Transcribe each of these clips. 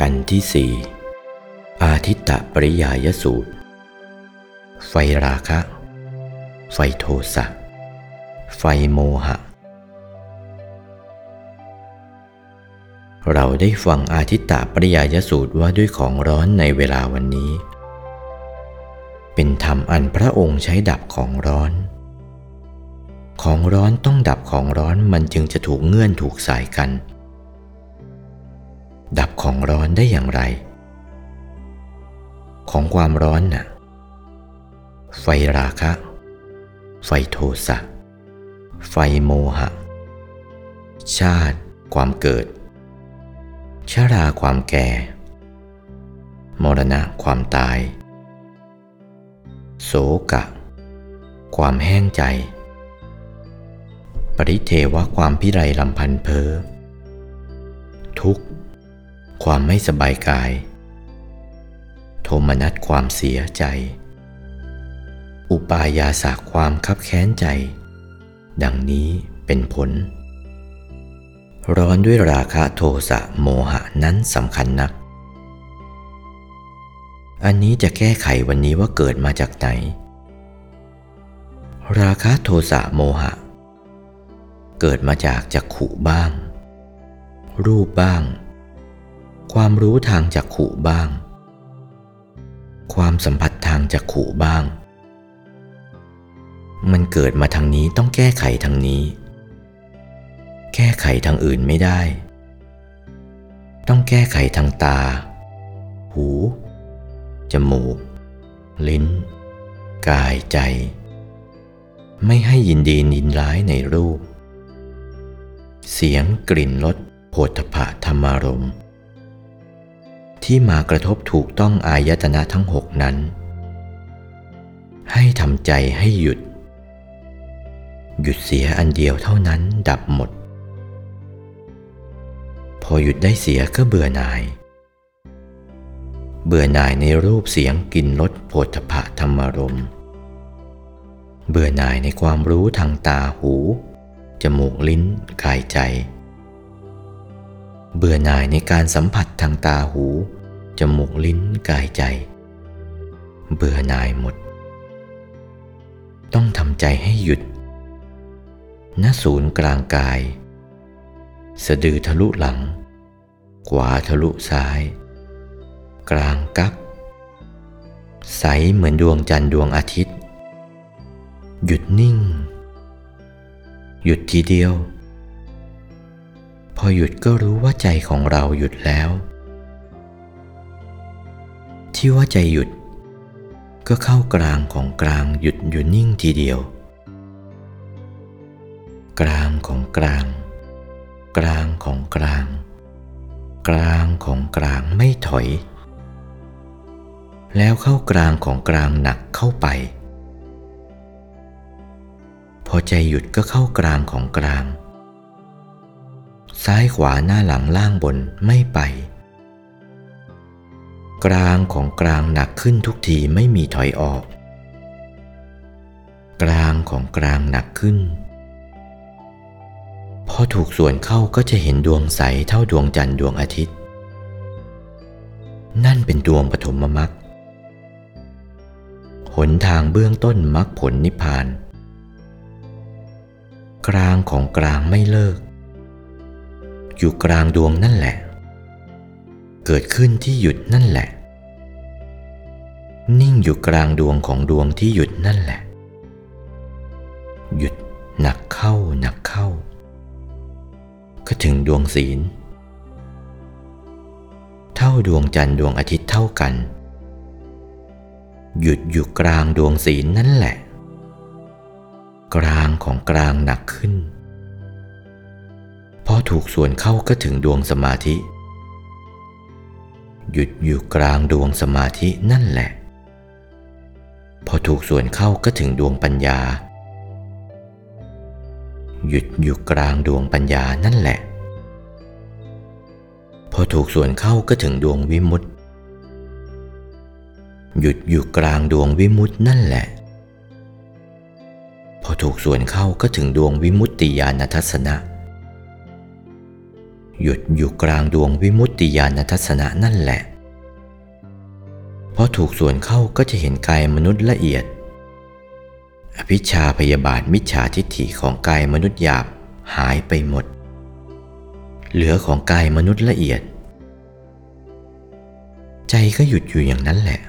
กันที่สี่อาทิตตปริยายสูตร ไฟราคะ ไฟโทสะ ไฟโมหะ เราได้ฟังอาทิตตปริยายสูตรว่าด้วยของร้อนในเวลาวันนี้ เป็นธรรมอันพระองค์ใช้ดับของร้อน ของร้อนต้องดับของร้อนมันจึงจะถูกเงื่อนถูกสายกัน ดับของร้อนได้อย่างไร ของความร้อนน่ะ ไฟราคะ ไฟโทสะ ไฟโมหะ ชาติ ความเกิด ชาราความแก่ มรณะความตาย โสกะ ความแห้งใจ ปริเทวะความพิไรลำพันเพอ ความไม่สบายกาย โทมนัสความเสียใจ อุปายาสาความคับแค้นใจ ดังนี้เป็นผล ร้อนด้วยราคะโทสะโมหะนั้นสำคัญนัก อันนี้จะแก้ไขวันนี้ว่าเกิดมาจากไหน ราคะโทสะโมหะ เกิดมาจากจักขุบ้าง รูปบ้าง ความรู้ทางจักขุบ้าง ความสัมผัสทางจักขุบ้าง มันเกิดมาทางนี้ต้องแก้ไขทางนี้ แก้ไขทางอื่นไม่ได้ ต้องแก้ไขทางตา หู จมูก ลิ้น กายใจ ไม่ให้ยินดียินร้ายในรูป เสียงกลิ่นรสโผฏฐะธรรมารมณ์ ที่มากระทบถูกต้องอายตนะทั้งหกนั้น ให้ทำใจให้หยุด หยุดเสียอันเดียวเท่านั้นดับหมด พอหยุดได้เสียก็เบื่อหน่าย เบื่อหน่ายในรูปเสียงกลิ่นรสโผฏฐะธรรมรม เบื่อหน่ายในความรู้ทางตาหู จมูกลิ้นกายใจเบื่อหน่ายในการสัมผัสทางตาหู จมูกลิ้นกายใจ เบื่อหน่ายหมด ต้องทำใจให้หยุดณศูนย์กลางกาย สะดือทะลุหลัง ขวาทะลุซ้าย กลางกักใสเหมือนดวงจันทร์ดวงอาทิตย์ หยุดนิ่ง หยุดทีเดียว พอหยุดก็รู้ว่าใจของเราหยุดแล้ว ที่ว่าใจหยุด ก็เข้ากลางของกลางหยุดอยู่นิ่งทีเดียว กลางของกลาง กลางของกลาง กลางของกลางไม่ถอย แล้วเข้ากลางของกลางหนักเข้าไป พอใจหยุดก็เข้ากลางของกลาง ซ้ายขวาหน้าหลังล่างบนไม่ไป กลางของกลางหนักขึ้นทุกทีไม่มีถอยออก กลางของกลางหนักขึ้น พอถูกส่วนเข้าก็จะเห็นดวงใสเท่าดวงจันทร์ดวงอาทิตย์ นั่นเป็นดวงปฐมมรรคหนทางเบื้องต้นมรรคผลนิพพาน กลางของกลางไม่เลิก อยู่กลางดวงนั่นแหละ เกิดขึ้นที่หยุดนั่นแหละ นิ่งอยู่กลางดวงของดวงที่หยุดนั่นแหละ หยุดหนักเข้าหนักเข้า ก็ถึงดวงศีล เท่าดวงจันทร์ดวงอาทิตย์เท่ากัน หยุดอยู่กลางดวงศีลนั่นแหละ กลางของกลางหนักขึ้นพอถูกส่วนเข้าก็ถึงดวงสมาธิ หยุดอยู่กลางดวงสมาธินั่นแหละ พอถูกส่วนเข้าก็ถึงดวงปัญญา หยุดอยู่กลางดวงปัญญานั่นแหละ พอถูกส่วนเข้าก็ถึงดวงวิมุตติ หยุดอยู่กลางดวงวิมุตตินั่นแหละ พอถูกส่วนเข้าก็ถึงดวงวิมุตติญาณทัศนะ หยุดอยู่กลางดวงวิมุตติญาณทัศนะนั่นแหละพอถูกส่วนเข้าก็จะเห็นกายมนุษย์ละเอียด อภิชาพยาบาทมิจฉาทิฏฐิของกายมนุษย์หยาบหายไปหมด เหลือของกายมนุษย์ละเอียด ใจก็หยุดอยู่อย่างนั้นแหละ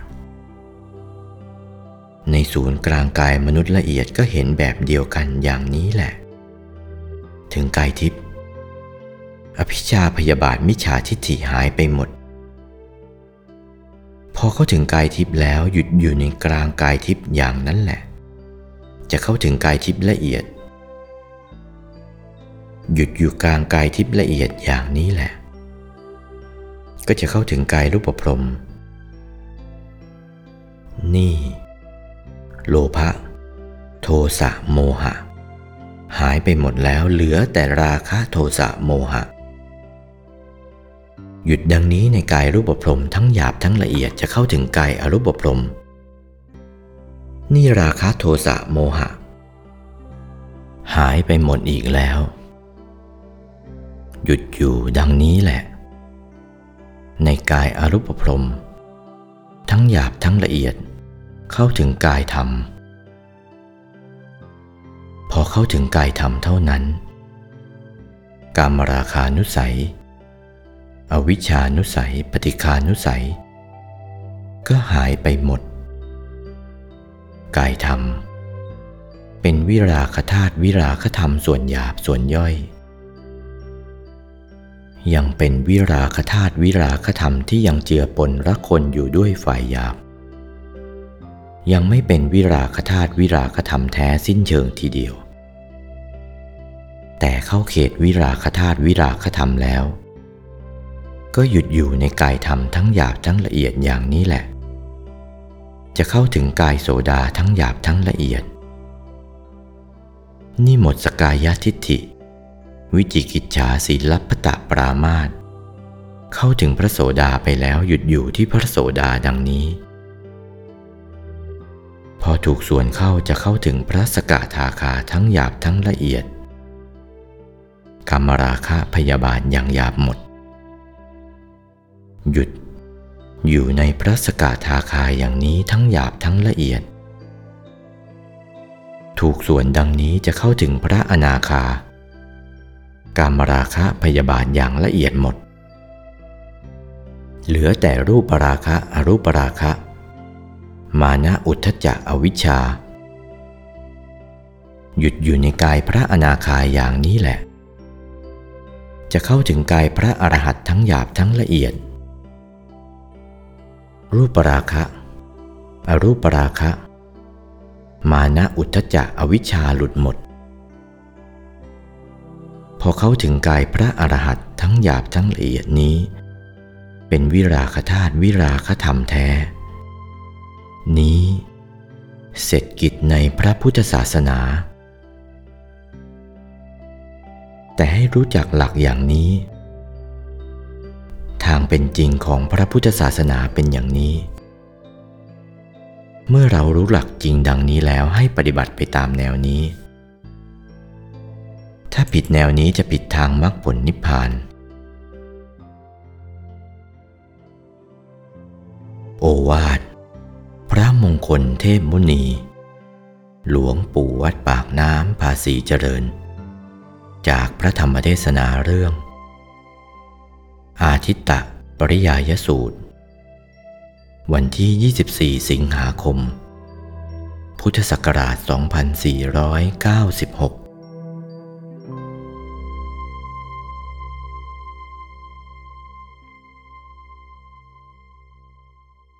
ในศูนย์กลางกายมนุษย์ละเอียดก็เห็นแบบเดียวกันอย่างนี้แหละ ถึงกายทิพย์ อภิชาพยาบาทมิจฉาทิฏฐิหายไปหมด พอเข้าถึงกายทิพย์แล้วหยุดอยู่ในกลางกายทิพย์อย่างนั้นแหละ จะเข้าถึงกายทิพย์ละเอียด หยุดอยู่กลางกายทิพย์ละเอียดอย่างนี้แหละ ก็จะเข้าถึงกายรูปพรม นี่ โลภะโทสะโมหะหายไปหมดแล้วเหลือแต่ราคะโทสะโมหะ หยุดดังนี้ในกายรูปพรมทั้งหยาบทั้งละเอียดจะเข้าถึงกายอรูปพรมนี่ราคะโทสะโมหะ หายไปหมดอีกแล้ว หยุดอยู่ดังนี้แหละ ในกายอรูปพรม ทั้งหยาบทั้งละเอียด เข้าถึงกายธรรม พอเข้าถึงกายธรรมเท่านั้น กามราคานุสัย อวิชชานุสัย ปฏิคานุสัย ก็หายไปหมด กายธรรม เป็นวิราคธาตุวิราคธรรมส่วนหยาบส่วนย่อย ยังเป็นวิราคธาตุวิราคธรรมที่ยังเจือปนรักคนอยู่ด้วยฝ่ายหยาบ ยังไม่เป็นวิราคธาตุวิราคธรรมแท้สิ้นเชิงทีเดียว แต่เข้าเขตวิราคธาตุวิราคธรรมแล้ว ก็หยุดอยู่ในกายธรรมทั้งหยาบทั้งละเอียดอย่างนี้แหละ จะเข้าถึงกายโสดาทั้งหยาบทั้งละเอียด นี่หมดสกายทิฏฐิ วิจิกิจฉาศีลปตะปรามาตเข้าถึงพระโสดาไปแล้วหยุดอยู่ที่พระโสดาดังนี้ พอถูกส่วนเข้าจะเข้าถึงพระสกทาคาทั้งหยาบทั้งละเอียดกรรมราคะพยาบาทอย่างหยาบหมด หยุด อยู่ในพระสกทาคายอย่างนี้ทั้งหยาบทั้งละเอียด ถูกส่วนดังนี้จะเข้าถึงพระอนาคา การมราคะพยาบาทอย่างละเอียดหมด เหลือแต่รูปราคะอรูปราคะ มานะอุทธจักอวิชชา หยุดอยู่ในกายพระอนาคาอย่างนี้แหละจะเข้าถึงกายพระอรหัตทั้งหยาบทั้งละเอียด รูปราคะ อรูปราคะ มานะอุทธจักอวิชชาหลุดหมด พอเขาถึงกายพระอรหันต์ทั้งหยาบทั้งละเอียดนี้ เป็นวิราคธาตุวิราคธรรมแท้ นี้ เสร็จกิจในพระพุทธศาสนา แต่ให้รู้จักหลักอย่างนี้างเป็นจริงของพระพุทธศาสนาเป็นอย่างนี้ เมื่อเรารู้หลักจริงดังนี้แล้วให้ปฏิบัติไปตามแนวนี้ ถ้าผิดแนวนี้จะผิดทางมรรคผลนิพพาน โอวาท พระมงคลเทพมุนี หลวงปู่วัดปากน้ำภาษีเจริญ จากพระธรรมเทศนาเรื่อง อาทิตตะปริยายสูตร วันที่ 24 สิงหาคม พุทธศักราช 2496